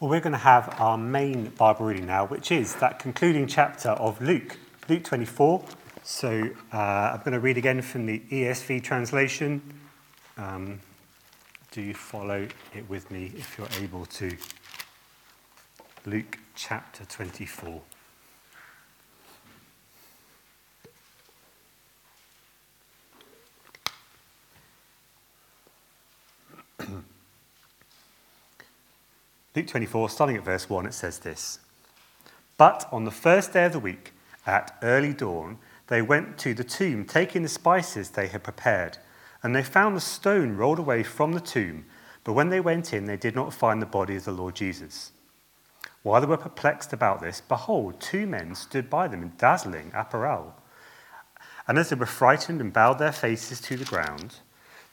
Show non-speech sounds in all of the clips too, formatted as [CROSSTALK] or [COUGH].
Well, we're going to have our main Bible reading now, which is that concluding chapter of Luke, Luke 24. So uh, I'm going to read again from the ESV translation. Um, do you follow it with me if you're able to? Luke chapter 24. Luke 24, starting at verse 1, it says this But on the first day of the week, at early dawn, they went to the tomb, taking the spices they had prepared. And they found the stone rolled away from the tomb. But when they went in, they did not find the body of the Lord Jesus. While they were perplexed about this, behold, two men stood by them in dazzling apparel. And as they were frightened and bowed their faces to the ground,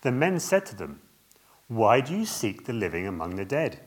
the men said to them, Why do you seek the living among the dead?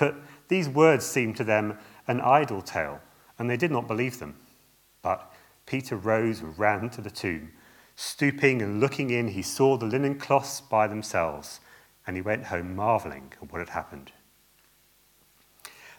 But these words seemed to them an idle tale, and they did not believe them. But Peter rose and ran to the tomb. Stooping and looking in, he saw the linen cloths by themselves, and he went home marveling at what had happened.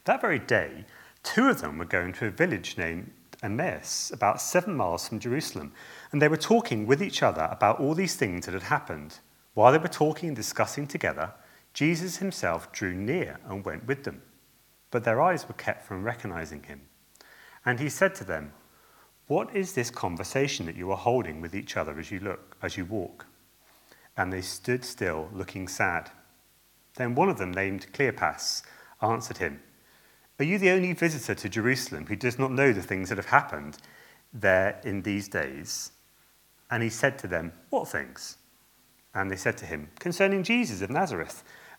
That very day, two of them were going to a village named Emmaus, about seven miles from Jerusalem, and they were talking with each other about all these things that had happened. While they were talking and discussing together, Jesus himself drew near and went with them but their eyes were kept from recognizing him. And he said to them, What is this conversation that you are holding with each other as you look, as you walk? And they stood still, looking sad. Then one of them, named Cleopas, answered him, Are you the only visitor to Jerusalem who does not know the things that have happened there in these days? And he said to them, What things? And they said to him, Concerning Jesus of Nazareth,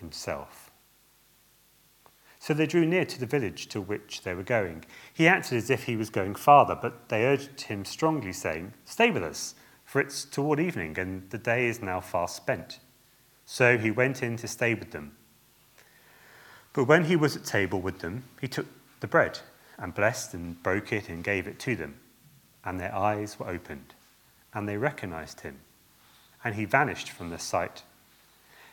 himself. So they drew near to the village to which they were going. He acted as if he was going farther, but they urged him strongly, saying, Stay with us, for it's toward evening, and the day is now far spent. So he went in to stay with them. But when he was at table with them, he took the bread and blessed and broke it and gave it to them. And their eyes were opened, and they recognized him. And he vanished from their sight.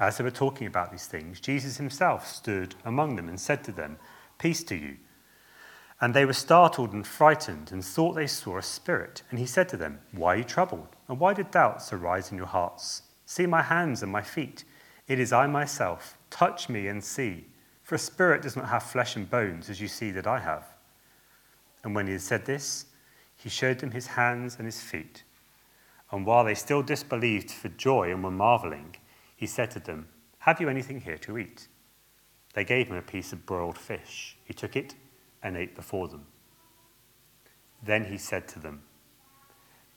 As they were talking about these things, Jesus himself stood among them and said to them, Peace to you. And they were startled and frightened and thought they saw a spirit. And he said to them, Why are you troubled? And why did doubts arise in your hearts? See my hands and my feet. It is I myself. Touch me and see. For a spirit does not have flesh and bones, as you see that I have. And when he had said this, he showed them his hands and his feet. And while they still disbelieved for joy and were marveling, he said to them, Have you anything here to eat? They gave him a piece of broiled fish. He took it and ate before them. Then he said to them,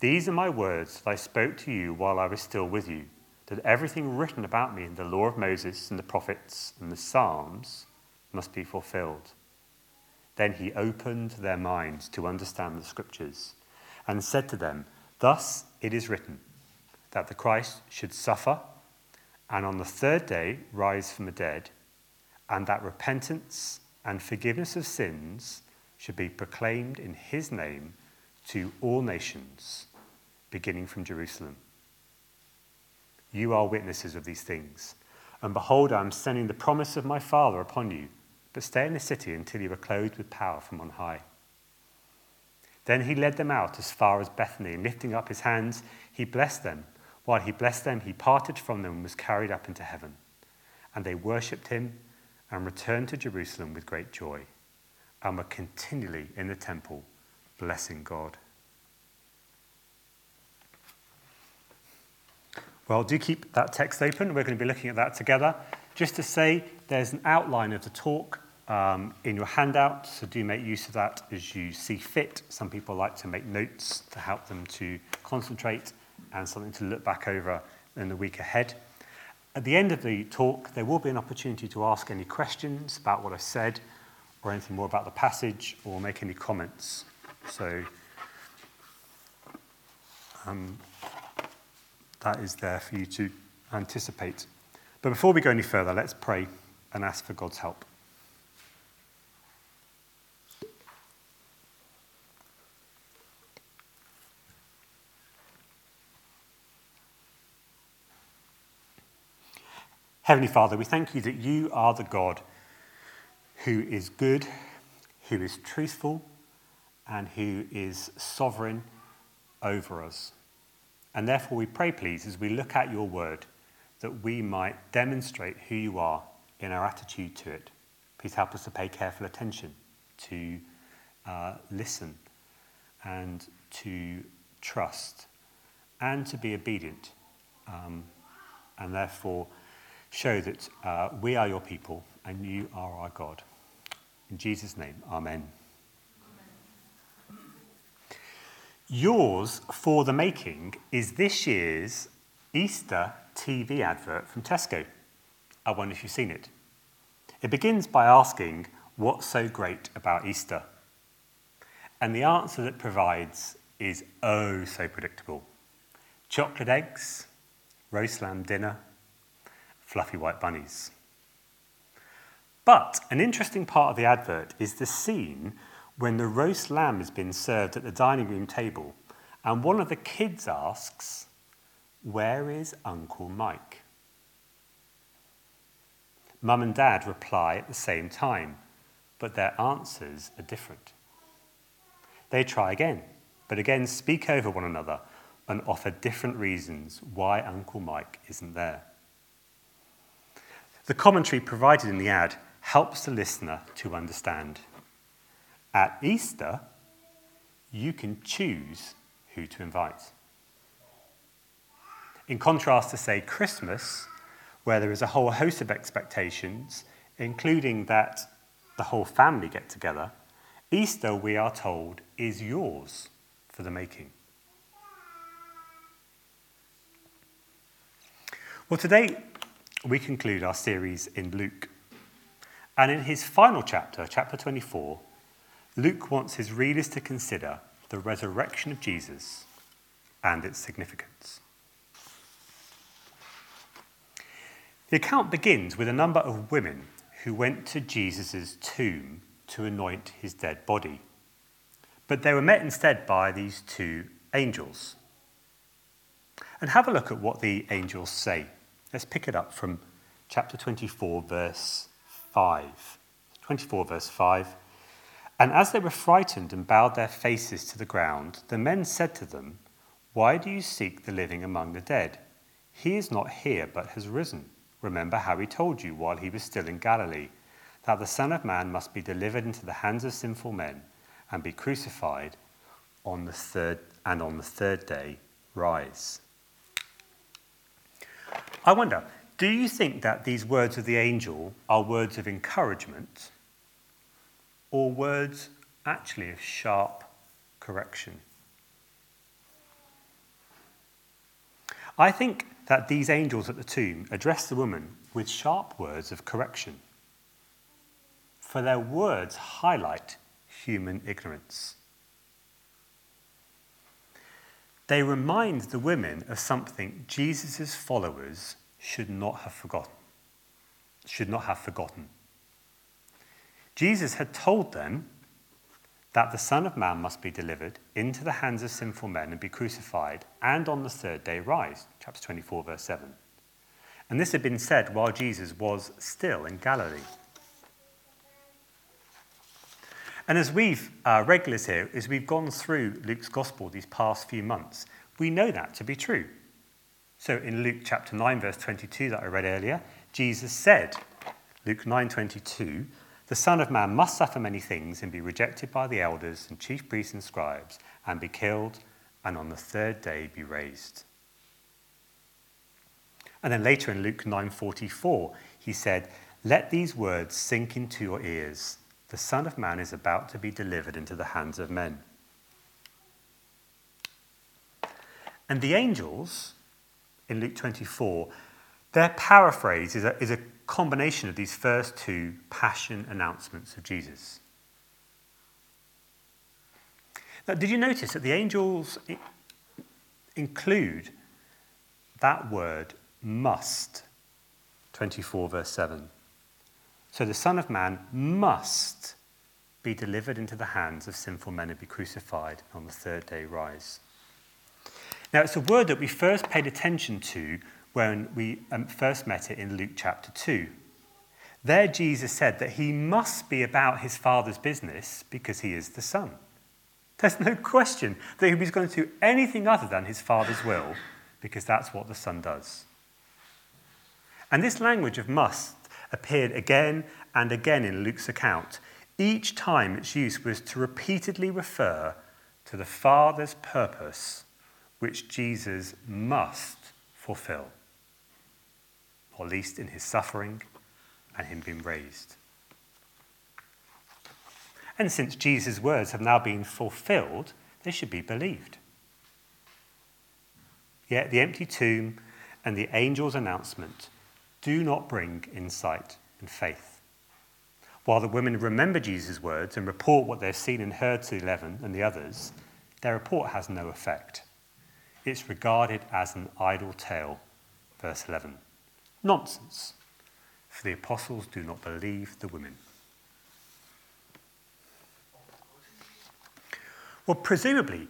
These are my words that I spoke to you while I was still with you, that everything written about me in the law of Moses and the prophets and the Psalms must be fulfilled. Then he opened their minds to understand the scriptures and said to them, Thus it is written that the Christ should suffer and on the third day rise from the dead, and that repentance and forgiveness of sins should be proclaimed in his name to all nations, beginning from Jerusalem. You are witnesses of these things. And behold, I am sending the promise of my Father upon you but stay in the city until you are clothed with power from on high. Then he led them out as far as Bethany, and lifting up his hands, he blessed them. While he blessed them, he parted from them and was carried up into heaven. And they worshipped him and returned to Jerusalem with great joy, and were continually in the temple, blessing God. Well, do keep that text open. We're going to be looking at that together. Just to say, there's an outline of the talk um, in your handout, so do make use of that as you see fit. Some people like to make notes to help them to concentrate and something to look back over in the week ahead. At the end of the talk, there will be an opportunity to ask any questions about what I said or anything more about the passage or make any comments. So um, that is there for you to anticipate. But before we go any further, let's pray and ask for God's help. Heavenly Father, we thank you that you are the God who is good, who is truthful, and who is sovereign over us. And therefore, we pray, please, as we look at your word, that we might demonstrate who you are in our attitude to it. Please help us to pay careful attention, to uh, listen, and to trust, and to be obedient. Um, and therefore, show that uh, we are your people and you are our God. In Jesus' name, amen. Yours for the making is this year's Easter TV advert from Tesco. I wonder if you've seen it. It begins by asking, What's so great about Easter? And the answer that provides is oh so predictable chocolate eggs, roast lamb dinner, fluffy white bunnies. But an interesting part of the advert is the scene when the roast lamb has been served at the dining room table, and one of the kids asks, Where is Uncle Mike? Mum and dad reply at the same time, but their answers are different. They try again, but again speak over one another and offer different reasons why Uncle Mike isn't there. The commentary provided in the ad helps the listener to understand. At Easter, you can choose who to invite. In contrast to, say, Christmas, where there is a whole host of expectations, including that the whole family get together, Easter, we are told, is yours for the making. Well, today we conclude our series in Luke. And in his final chapter, chapter 24, Luke wants his readers to consider the resurrection of Jesus and its significance. The account begins with a number of women who went to Jesus' tomb to anoint his dead body. But they were met instead by these two angels. And have a look at what the angels say. Let's pick it up from chapter 24, verse 5. 24, verse 5. And as they were frightened and bowed their faces to the ground, the men said to them, Why do you seek the living among the dead? He is not here, but has risen. Remember how he told you while he was still in Galilee that the Son of Man must be delivered into the hands of sinful men and be crucified on the third and on the third day rise. I wonder, do you think that these words of the angel are words of encouragement or words actually of sharp correction? I think that these angels at the tomb address the woman with sharp words of correction, for their words highlight human ignorance. They remind the women of something Jesus' followers should not have forgotten. Should not have forgotten. Jesus had told them that the Son of Man must be delivered into the hands of sinful men and be crucified, and on the third day rise. Chapter 24, verse 7. And this had been said while Jesus was still in Galilee. And as we've, uh, regulars here, as we've gone through Luke's gospel these past few months, we know that to be true. So in Luke chapter 9, verse 22 that I read earlier, Jesus said, Luke 9:22, the Son of Man must suffer many things and be rejected by the elders and chief priests and scribes, and be killed, and on the third day be raised. And then later in Luke 9:44, he said, "Let these words sink into your ears. The Son of Man is about to be delivered into the hands of men." And the angels in Luke 24, their paraphrase is a, is a combination of these first two passion announcements of Jesus. Now, did you notice that the angels include that word must? 24, verse 7. So the Son of Man must be delivered into the hands of sinful men and be crucified and on the third day rise. Now, it's a word that we first paid attention to when we um, first met it in Luke chapter 2. There, Jesus said that he must be about his Father's business because he is the Son. There's no question that he was going to do anything other than his Father's will because that's what the Son does. And this language of must appeared again and again in Luke's account. Each time its use was to repeatedly refer to the Father's purpose which Jesus must fulfill, or least in his suffering and him being raised. And since Jesus' words have now been fulfilled, they should be believed. Yet the empty tomb and the angel's announcement do not bring insight and faith. While the women remember Jesus' words and report what they've seen and heard to eleven and the others, their report has no effect. It's regarded as an idle tale. Verse 11. Nonsense, for the apostles do not believe the women. Well, presumably,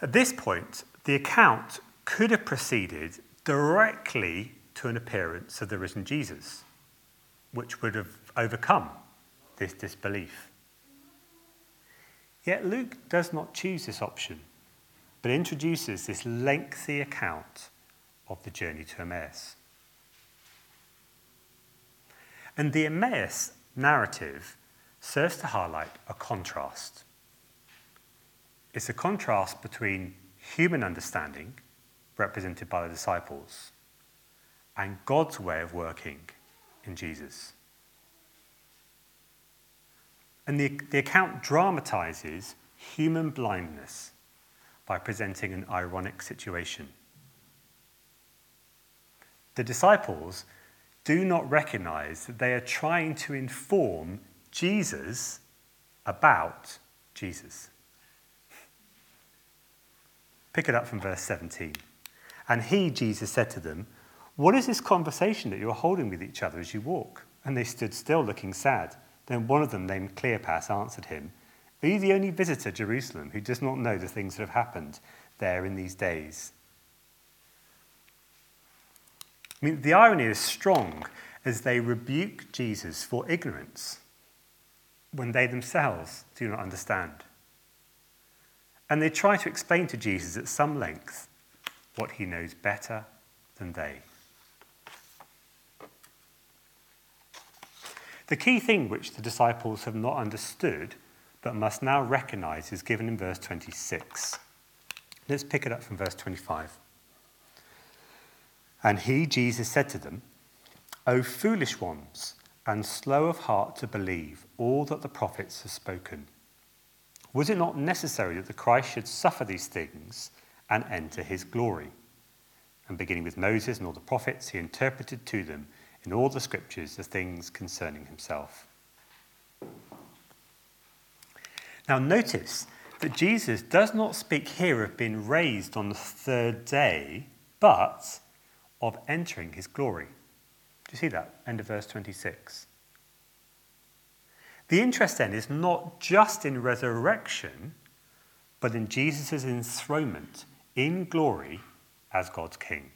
at this point, the account could have proceeded directly to an appearance of the risen Jesus, which would have overcome this disbelief. Yet Luke does not choose this option but introduces this lengthy account of the journey to Emmaus. And the Emmaus narrative serves to highlight a contrast. It's a contrast between human understanding, represented by the disciples, and God's way of working in Jesus. And the, the account dramatizes human blindness by presenting an ironic situation. The disciples do not recognize that they are trying to inform Jesus about Jesus. Pick it up from verse 17. And he, Jesus, said to them, What is this conversation that you are holding with each other as you walk? And they stood still, looking sad. Then one of them, named Cleopas, answered him, are you the only visitor to Jerusalem who does not know the things that have happened there in these days? I mean, the irony is strong as they rebuke Jesus for ignorance when they themselves do not understand. And they try to explain to Jesus at some length what he knows better than they. The key thing which the disciples have not understood but must now recognize is given in verse 26. Let's pick it up from verse 25. And he, Jesus, said to them, O foolish ones, and slow of heart to believe all that the prophets have spoken. Was it not necessary that the Christ should suffer these things and enter his glory? And beginning with Moses and all the prophets, he interpreted to them in all the scriptures the things concerning himself. Now, notice that Jesus does not speak here of being raised on the third day, but of entering his glory. Do you see that? End of verse 26. The interest then is not just in resurrection, but in Jesus' enthronement in glory as God's King.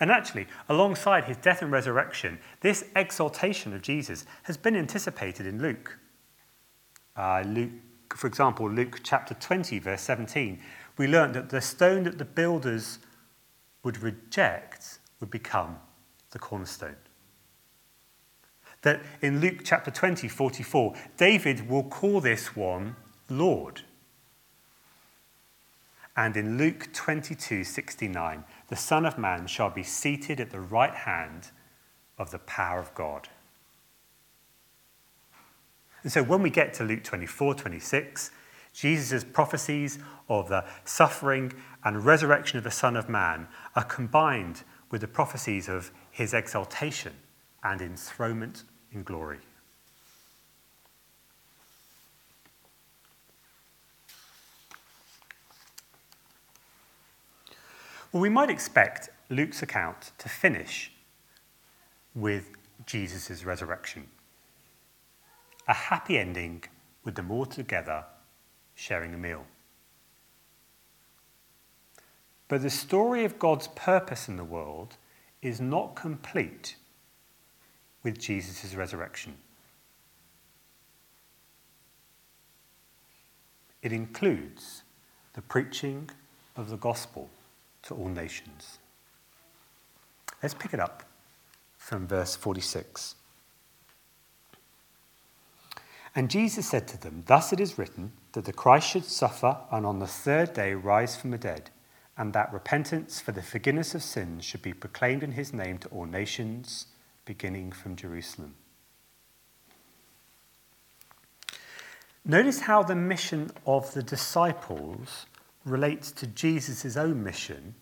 And actually, alongside his death and resurrection, this exaltation of Jesus has been anticipated in Luke. Uh, Luke, for example, Luke chapter 20, verse 17, we learned that the stone that the builders would reject would become the cornerstone. That in Luke chapter 20, 44, David will call this one Lord. And in Luke 22, 69, the Son of Man shall be seated at the right hand of the power of God. And so when we get to Luke 24, 26, Jesus' prophecies of the suffering and resurrection of the Son of Man are combined with the prophecies of his exaltation and enthronement in glory. Well, we might expect Luke's account to finish with Jesus' resurrection. A happy ending with them all together sharing a meal. But the story of God's purpose in the world is not complete with Jesus' resurrection. It includes the preaching of the gospel to all nations. Let's pick it up from verse 46. And Jesus said to them, Thus it is written that the Christ should suffer and on the third day rise from the dead, and that repentance for the forgiveness of sins should be proclaimed in his name to all nations, beginning from Jerusalem. Notice how the mission of the disciples relates to Jesus' own mission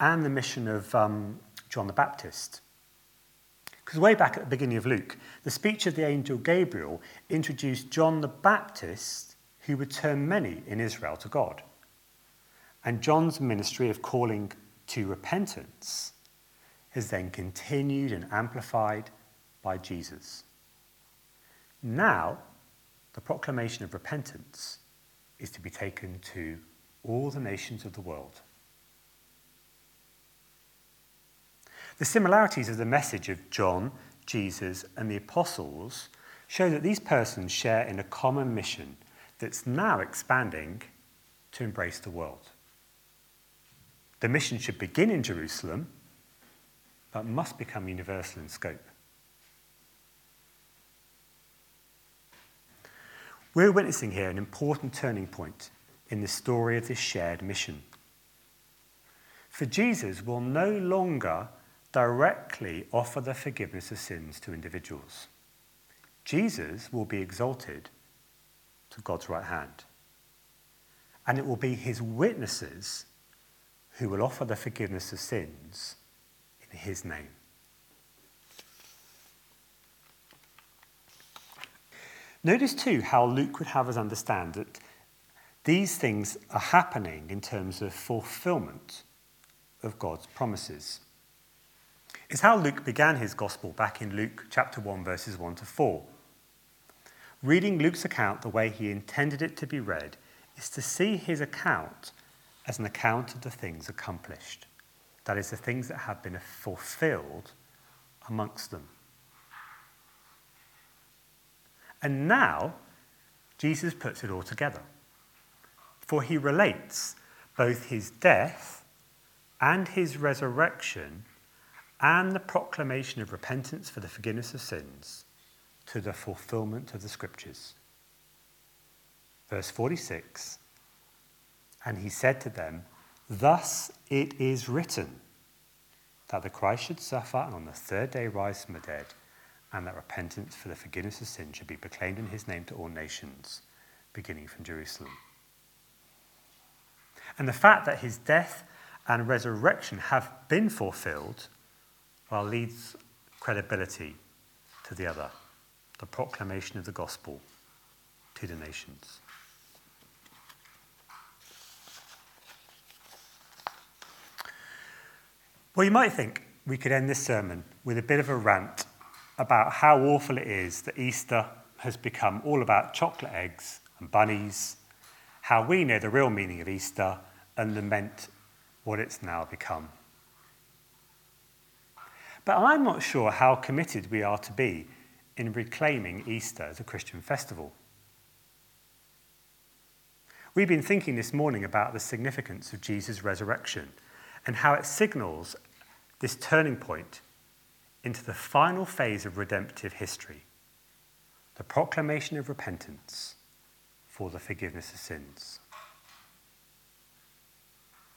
and the mission of um, John the Baptist. Because way back at the beginning of Luke, the speech of the angel Gabriel introduced John the Baptist, who would turn many in Israel to God. And John's ministry of calling to repentance is then continued and amplified by Jesus. Now, the proclamation of repentance is to be taken to all the nations of the world. The similarities of the message of John, Jesus, and the apostles show that these persons share in a common mission that's now expanding to embrace the world. The mission should begin in Jerusalem, but must become universal in scope. We're witnessing here an important turning point in the story of this shared mission. For Jesus will no longer directly offer the forgiveness of sins to individuals. Jesus will be exalted to God's right hand. And it will be his witnesses who will offer the forgiveness of sins in his name. Notice too how Luke would have us understand that these things are happening in terms of fulfillment of God's promises. It's how Luke began his gospel back in Luke chapter 1, verses 1 to 4. Reading Luke's account the way he intended it to be read is to see his account as an account of the things accomplished. That is, the things that have been fulfilled amongst them. And now, Jesus puts it all together. For he relates both his death and his resurrection and the proclamation of repentance for the forgiveness of sins to the fulfillment of the scriptures. Verse 46 And he said to them, Thus it is written that the Christ should suffer and on the third day rise from the dead, and that repentance for the forgiveness of sin should be proclaimed in his name to all nations, beginning from Jerusalem. And the fact that his death and resurrection have been fulfilled well, leads credibility to the other, the proclamation of the gospel to the nations. Well, you might think we could end this sermon with a bit of a rant about how awful it is that Easter has become all about chocolate eggs and bunnies, how we know the real meaning of Easter and lament what it's now become. But I'm not sure how committed we are to be in reclaiming Easter as a Christian festival. We've been thinking this morning about the significance of Jesus' resurrection and how it signals this turning point into the final phase of redemptive history the proclamation of repentance for the forgiveness of sins,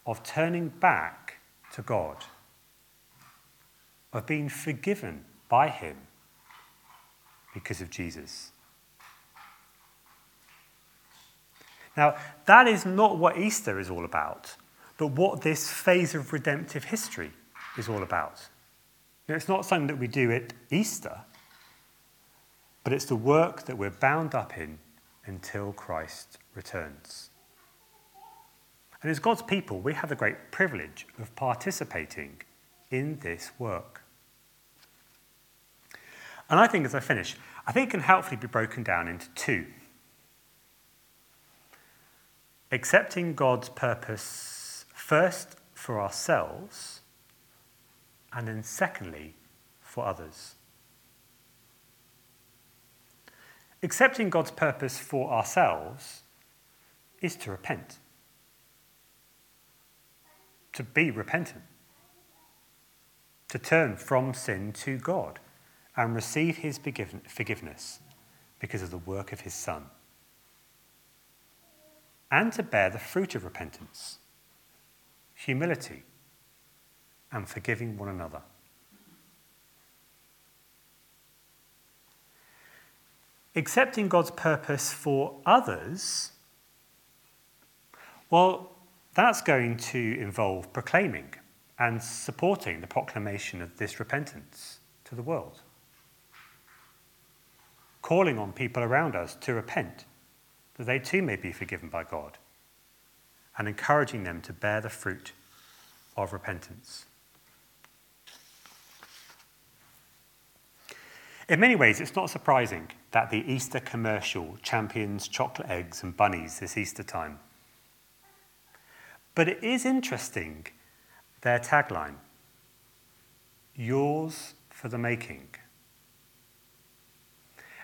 of turning back to God, of being forgiven by Him because of Jesus. Now, that is not what Easter is all about, but what this phase of redemptive history is all about. it's not something that we do at Easter, but it's the work that we're bound up in until Christ returns. And as God's people, we have the great privilege of participating in this work. And I think as I finish, I think it can helpfully be broken down into two. Accepting God's purpose first for ourselves and then, secondly, for others. Accepting God's purpose for ourselves is to repent, to be repentant, to turn from sin to God and receive his forgiveness because of the work of his Son, and to bear the fruit of repentance, humility, and forgiving one another. Accepting God's purpose for others, well, that's going to involve proclaiming and supporting the proclamation of this repentance to the world. Calling on people around us to repent, that they too may be forgiven by God, and encouraging them to bear the fruit of repentance. In many ways, it's not surprising that the Easter commercial champions chocolate eggs and bunnies this Easter time. But it is interesting their tagline Yours for the making.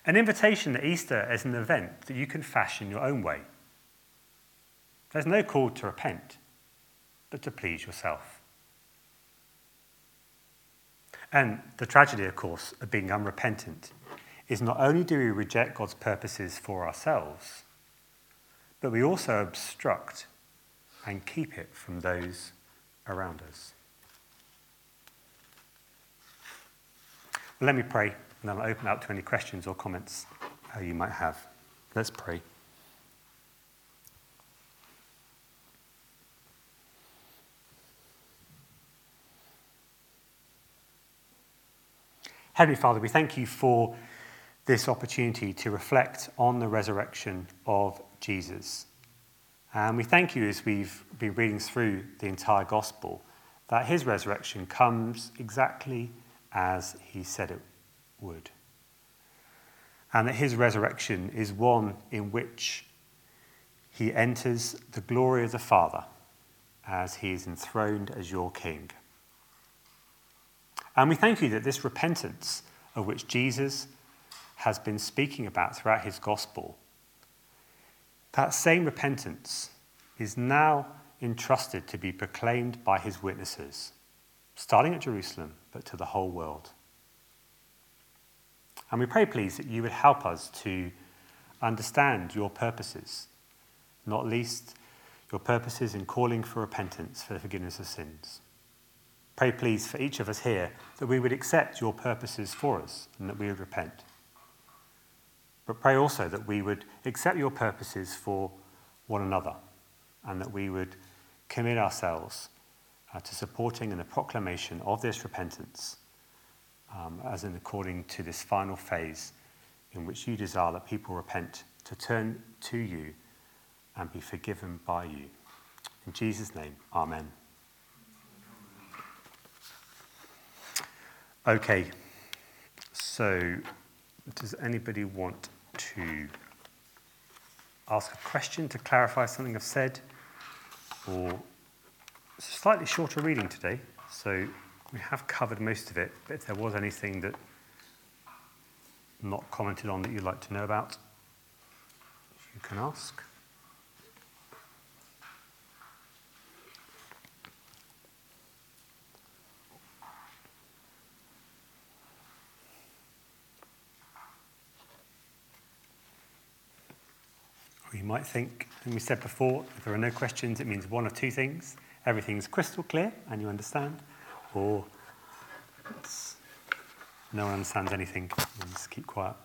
An invitation to Easter as an event that you can fashion your own way. There's no call to repent, but to please yourself. And the tragedy, of course, of being unrepentant is not only do we reject God's purposes for ourselves, but we also obstruct and keep it from those around us. Well, let me pray, and then I'll open up to any questions or comments uh, you might have. Let's pray. Heavenly Father, we thank you for this opportunity to reflect on the resurrection of Jesus. And we thank you as we've been reading through the entire gospel that his resurrection comes exactly as he said it would. And that his resurrection is one in which he enters the glory of the Father as he is enthroned as your king. And we thank you that this repentance of which Jesus has been speaking about throughout his gospel, that same repentance is now entrusted to be proclaimed by his witnesses, starting at Jerusalem, but to the whole world. And we pray, please, that you would help us to understand your purposes, not least your purposes in calling for repentance for the forgiveness of sins. Pray, please, for each of us here that we would accept your purposes for us and that we would repent. But pray also that we would accept your purposes for one another and that we would commit ourselves uh, to supporting and the proclamation of this repentance um, as in according to this final phase in which you desire that people repent to turn to you and be forgiven by you. In Jesus' name, Amen. Okay, so does anybody want to ask a question to clarify something I've said? Or slightly shorter reading today, so we have covered most of it, but if there was anything that not commented on that you'd like to know about, you can ask. You might think, and we said before, if there are no questions, it means one of two things. Everything's crystal clear and you understand, or no one understands anything, just keep quiet.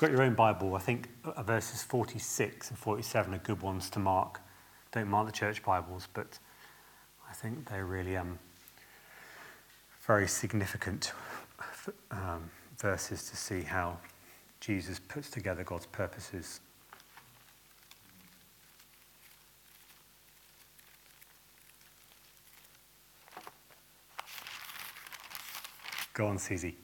Got your own Bible, I think verses 46 and 47 are good ones to mark. Don't mark the church Bibles, but I think they're really um, very significant um, verses to see how Jesus puts together God's purposes. Go on, Susie.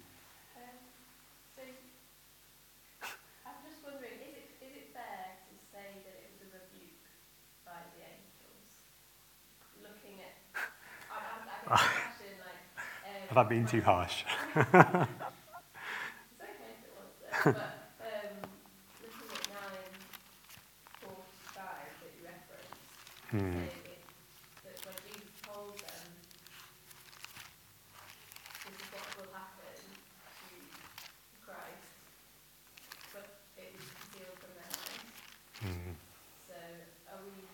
I been too harsh? [LAUGHS] [LAUGHS] it's okay if it was there, but um, looking at 945 that you referenced, Hmm. it, that when Jesus told them this is what will happen to Christ, but it was concealed from their eyes. Hmm. So are we?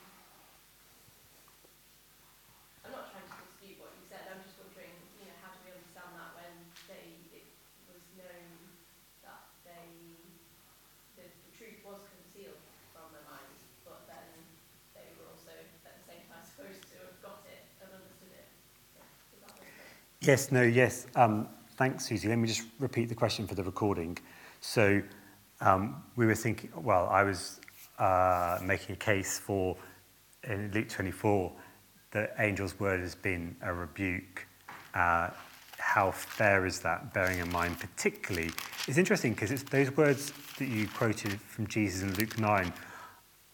I'm not trying to dispute what you said. I'm just wondering, you know, how do we understand that when they it was known that they the, the truth was concealed from their minds, but then they were also at the same time supposed to have got it and understood it. Yeah, does that make sense? Yes, no, yes. Um, thanks, Susie. Let me just repeat the question for the recording. So um, we were thinking, well, I was uh, making a case for in Luke 24 the angel's word has been a rebuke. Uh, how fair is that, bearing in mind, particularly? It's interesting because it's those words that you quoted from Jesus in Luke 9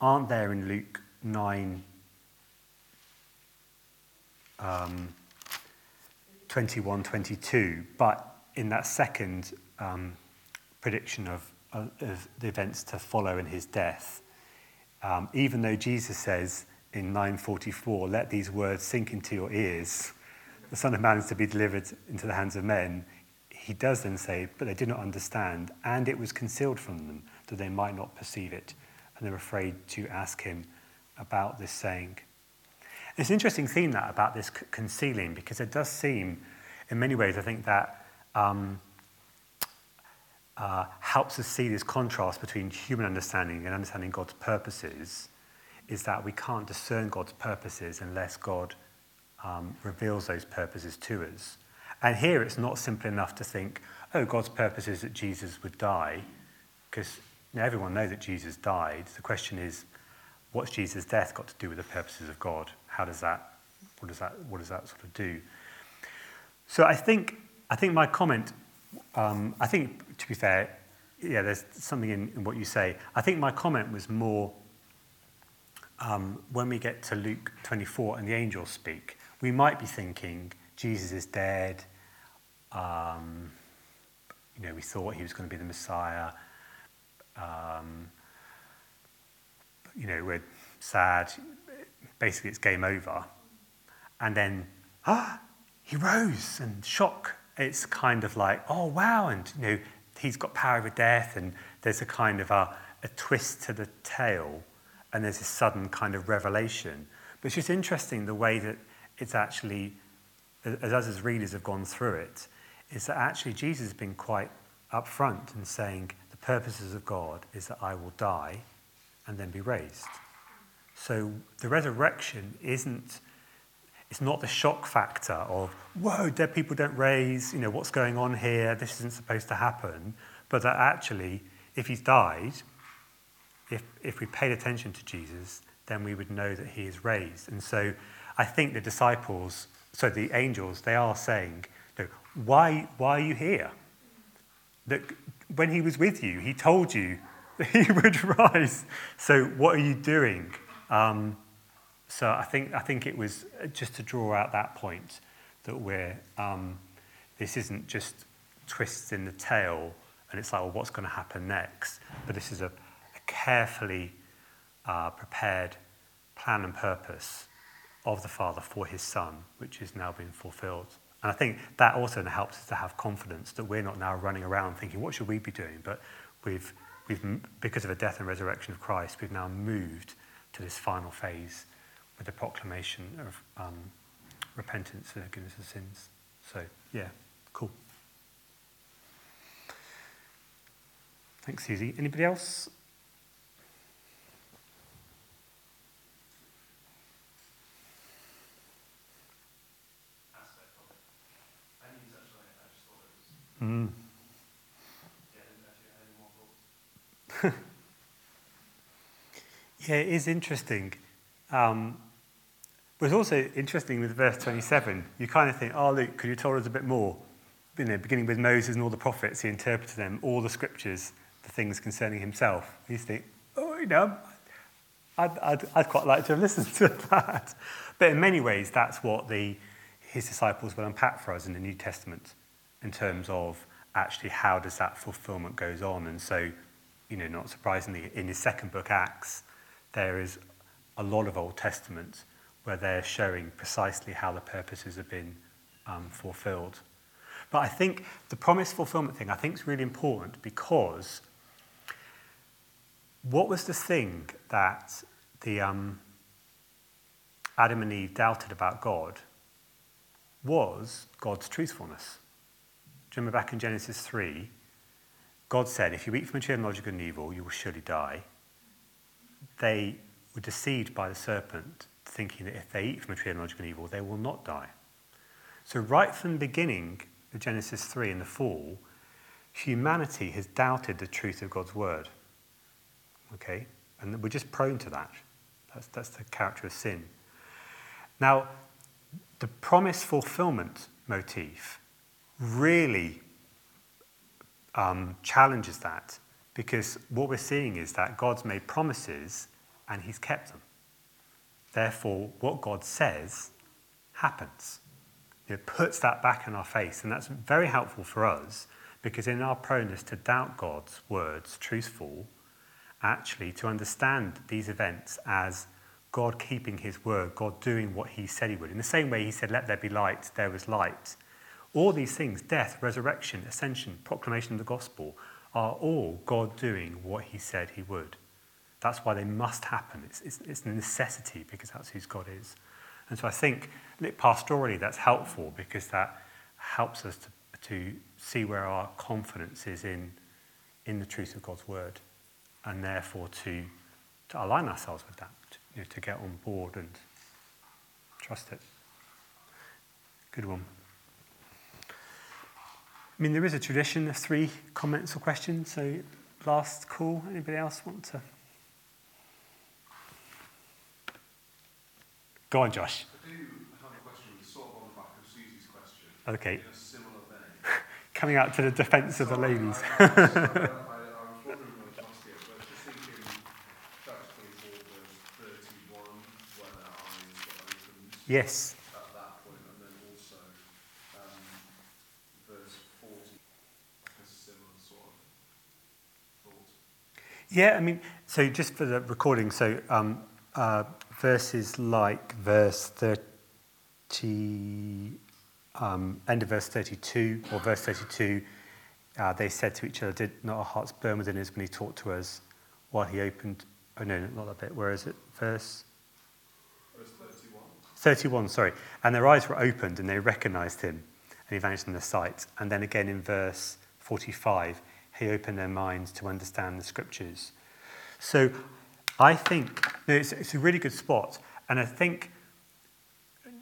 aren't there in Luke 9 um, 21, 22, but in that second um, prediction of, of, the events to follow in his death, um, even though Jesus says in 944, let these words sink into your ears, the Son of Man is to be delivered into the hands of men, he does then say, but they did not understand, and it was concealed from them that they might not perceive it, and they're afraid to ask him about this saying. It's an interesting theme that about this concealing because it does seem, in many ways, I think that um, uh, helps us see this contrast between human understanding and understanding God's purposes. Is that we can't discern God's purposes unless God um, reveals those purposes to us. And here it's not simple enough to think, oh, God's purpose is that Jesus would die, because everyone knows that Jesus died. The question is, what's Jesus' death got to do with the purposes of God? How does that, what does that, what does that sort of do? So I think, I think my comment, um, I think, to be fair, yeah, there's something in, in what you say. I think my comment was more um, when we get to Luke 24 and the angels speak, we might be thinking Jesus is dead. Um, you know, we thought he was going to be the Messiah. Um, you know, we're sad. Basically, it's game over. And then, ah, he rose and shock. It's kind of like, oh, wow. And, you know, he's got power over death. And there's a kind of a, a twist to the tale. And there's this sudden kind of revelation. But it's just interesting the way that it's actually, as us as readers have gone through it, is that actually Jesus has been quite upfront in saying the purposes of God is that I will die and then be raised. So the resurrection isn't, it's not the shock factor of, whoa, dead people don't raise, you know, what's going on here, this isn't supposed to happen, but that actually, if he's died, if, if we paid attention to Jesus, then we would know that he is raised. And so I think the disciples, so the angels, they are saying, no, why, why are you here? That when he was with you, he told you [LAUGHS] that he would [LAUGHS] rise. So what are you doing? Um, so I think, I think it was just to draw out that point that we're, um, this isn't just twists in the tail and it's like, well, what's going to happen next? But this is a, a carefully uh, prepared plan and purpose of the Father for his Son, which is now being fulfilled. And I think that also helps us to have confidence that we're not now running around thinking, what should we be doing? But we've, we've, because of the death and resurrection of Christ, we've now moved to this final phase with the proclamation of um, repentance and forgiveness of sins. So, yeah, cool. Thanks, Susie. Anybody else? Mm. [LAUGHS] yeah, it is interesting. Um, but it's also interesting with verse 27. You kind of think, oh, Luke, could you tell us a bit more? You know, beginning with Moses and all the prophets, he interpreted them, all the scriptures, the things concerning himself. You think, oh, you know, I'd, I'd, I'd quite like to have listened [LAUGHS] to that. But in many ways, that's what the, his disciples will unpack for us in the New Testament in terms of actually how does that fulfillment goes on. And so, you know, not surprisingly, in his second book, Acts, there is a lot of Old Testament where they're showing precisely how the purposes have been um, fulfilled. But I think the promise fulfillment thing, I think is really important because what was the thing that the um, Adam and Eve doubted about God was God's truthfulness. Do you remember back in Genesis 3? God said, If you eat from the tree of knowledge of good and evil, you will surely die. They were deceived by the serpent, thinking that if they eat from the tree of knowledge of and evil, they will not die. So, right from the beginning of Genesis 3 in the fall, humanity has doubted the truth of God's word. Okay? And we're just prone to that. That's, that's the character of sin. Now, the promise fulfillment motif really um, challenges that because what we're seeing is that God's made promises and he's kept them. Therefore, what God says happens. It puts that back in our face, and that's very helpful for us because in our proneness to doubt God's words, truthful, actually to understand these events as God keeping his word, God doing what he said he would. In the same way he said, Let there be light, there was light. All these things, death, resurrection, ascension, proclamation of the gospel, are all God doing what he said he would. That's why they must happen. It's, it's, it's a necessity because that's who God is. And so I think pastorally that's helpful because that helps us to, to see where our confidence is in, in the truth of God's word and therefore to, to align ourselves with that, to, you know, to get on board and trust it. Good one. I mean, there is a tradition of three comments or questions, so last call. Anybody else want to? Go on, Josh. I do have a question sort of the back of Susie's question. Okay. In a similar vein. Coming out to the defence of the Sorry, ladies. I, I, was, I, I was wondering whether to ask it, but just thinking chapter 24, verse 31, where their eyes were opened yes. at that point, and then also um, verse 40, like a similar sort of thought. Yeah, I mean, so just for the recording, so um, uh, verses like verse 30, um, end of verse 32 or verse 32, uh, they said to each other, Did not our hearts burn within us when he talked to us while he opened? Oh, no, not that bit. Where is it? Verse Verse 31. 31, sorry. And their eyes were opened and they recognized him and he vanished from their sight. And then again in verse 45, he opened their minds to understand the scriptures. So I think it's, it's a really good spot. And I think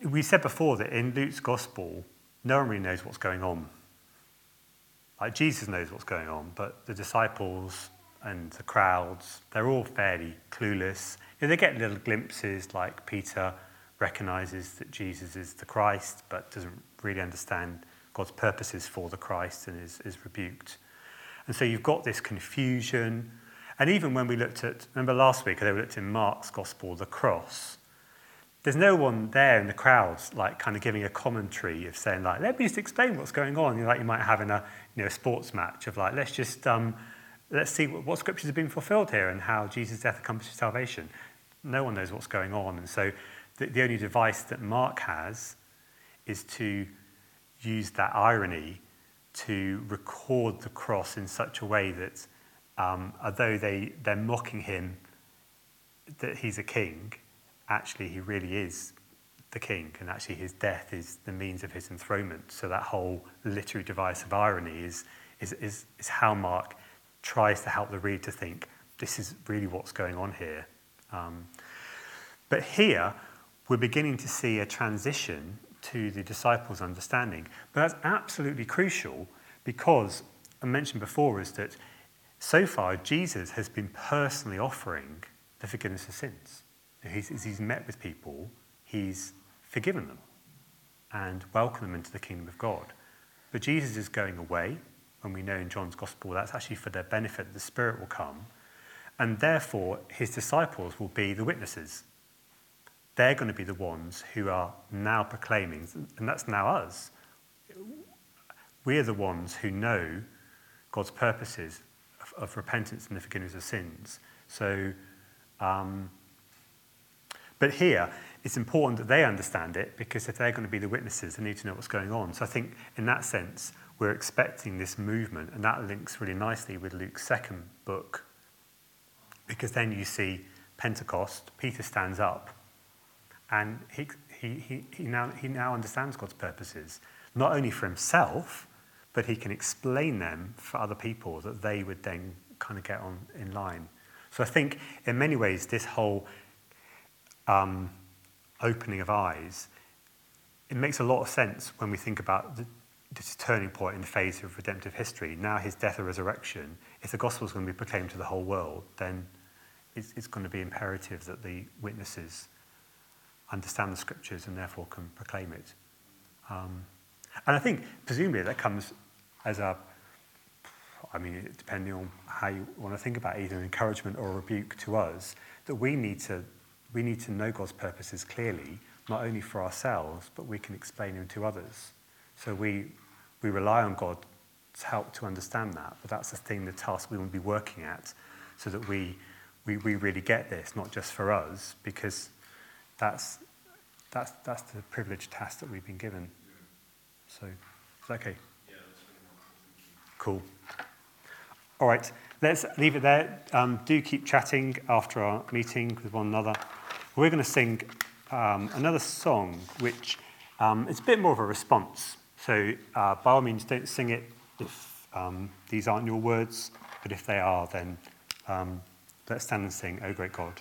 we said before that in Luke's gospel, no one really knows what's going on. Like Jesus knows what's going on, but the disciples and the crowds, they're all fairly clueless. You know, they get little glimpses, like Peter recognizes that Jesus is the Christ, but doesn't really understand God's purposes for the Christ and is, is rebuked. And so you've got this confusion. And even when we looked at, remember last week, I looked in Mark's gospel, the cross. There's no one there in the crowds, like kind of giving a commentary of saying, like, let me just explain what's going on. You know, like you might have in a, you know, sports match of like, let's just, um, let's see what, what scriptures have been fulfilled here and how Jesus' death accomplishes salvation. No one knows what's going on. And so the, the only device that Mark has is to use that irony to record the cross in such a way that um, although they, they're mocking him that he's a king, actually he really is the king, and actually his death is the means of his enthronement. So that whole literary device of irony is, is, is, is how Mark tries to help the reader to think this is really what's going on here. Um, but here, we're beginning to see a transition to the disciples' understanding. But that's absolutely crucial because I mentioned before is that so far Jesus has been personally offering the forgiveness of sins. He's, he's met with people, he's forgiven them and welcomed them into the kingdom of God. But Jesus is going away, and we know in John's gospel that's actually for their benefit the Spirit will come. And therefore, his disciples will be the witnesses they're going to be the ones who are now proclaiming, and that's now us. We're the ones who know God's purposes of, of repentance and the forgiveness of sins. So, um, but here, it's important that they understand it because if they're going to be the witnesses, they need to know what's going on. So I think in that sense, we're expecting this movement, and that links really nicely with Luke's second book because then you see Pentecost, Peter stands up and he, he, he, he, now, he now understands God's purposes, not only for himself, but he can explain them for other people that they would then kind of get on in line. So I think in many ways, this whole um, opening of eyes, it makes a lot of sense when we think about the, this turning point in the phase of redemptive history. Now his death and resurrection, if the gospel is going to be proclaimed to the whole world, then it's, it's going to be imperative that the witnesses understand the scriptures and therefore can proclaim it. Um, and I think presumably that comes as a, I mean, depending on how you want to think about it, either an encouragement or a rebuke to us, that we need to, we need to know God's purposes clearly, not only for ourselves, but we can explain them to others. So we, we rely on God's help to understand that, but that's the thing, the task we will be working at, so that we, we, we really get this, not just for us, because that's, that's, that's the privileged task that we've been given. So, is that okay? Cool. All right, let's leave it there. Um, do keep chatting after our meeting with one another. We're going to sing um, another song, which um, is a bit more of a response. So, uh, by all means, don't sing it if um, these aren't your words, but if they are, then um, let's stand and sing, Oh Great God.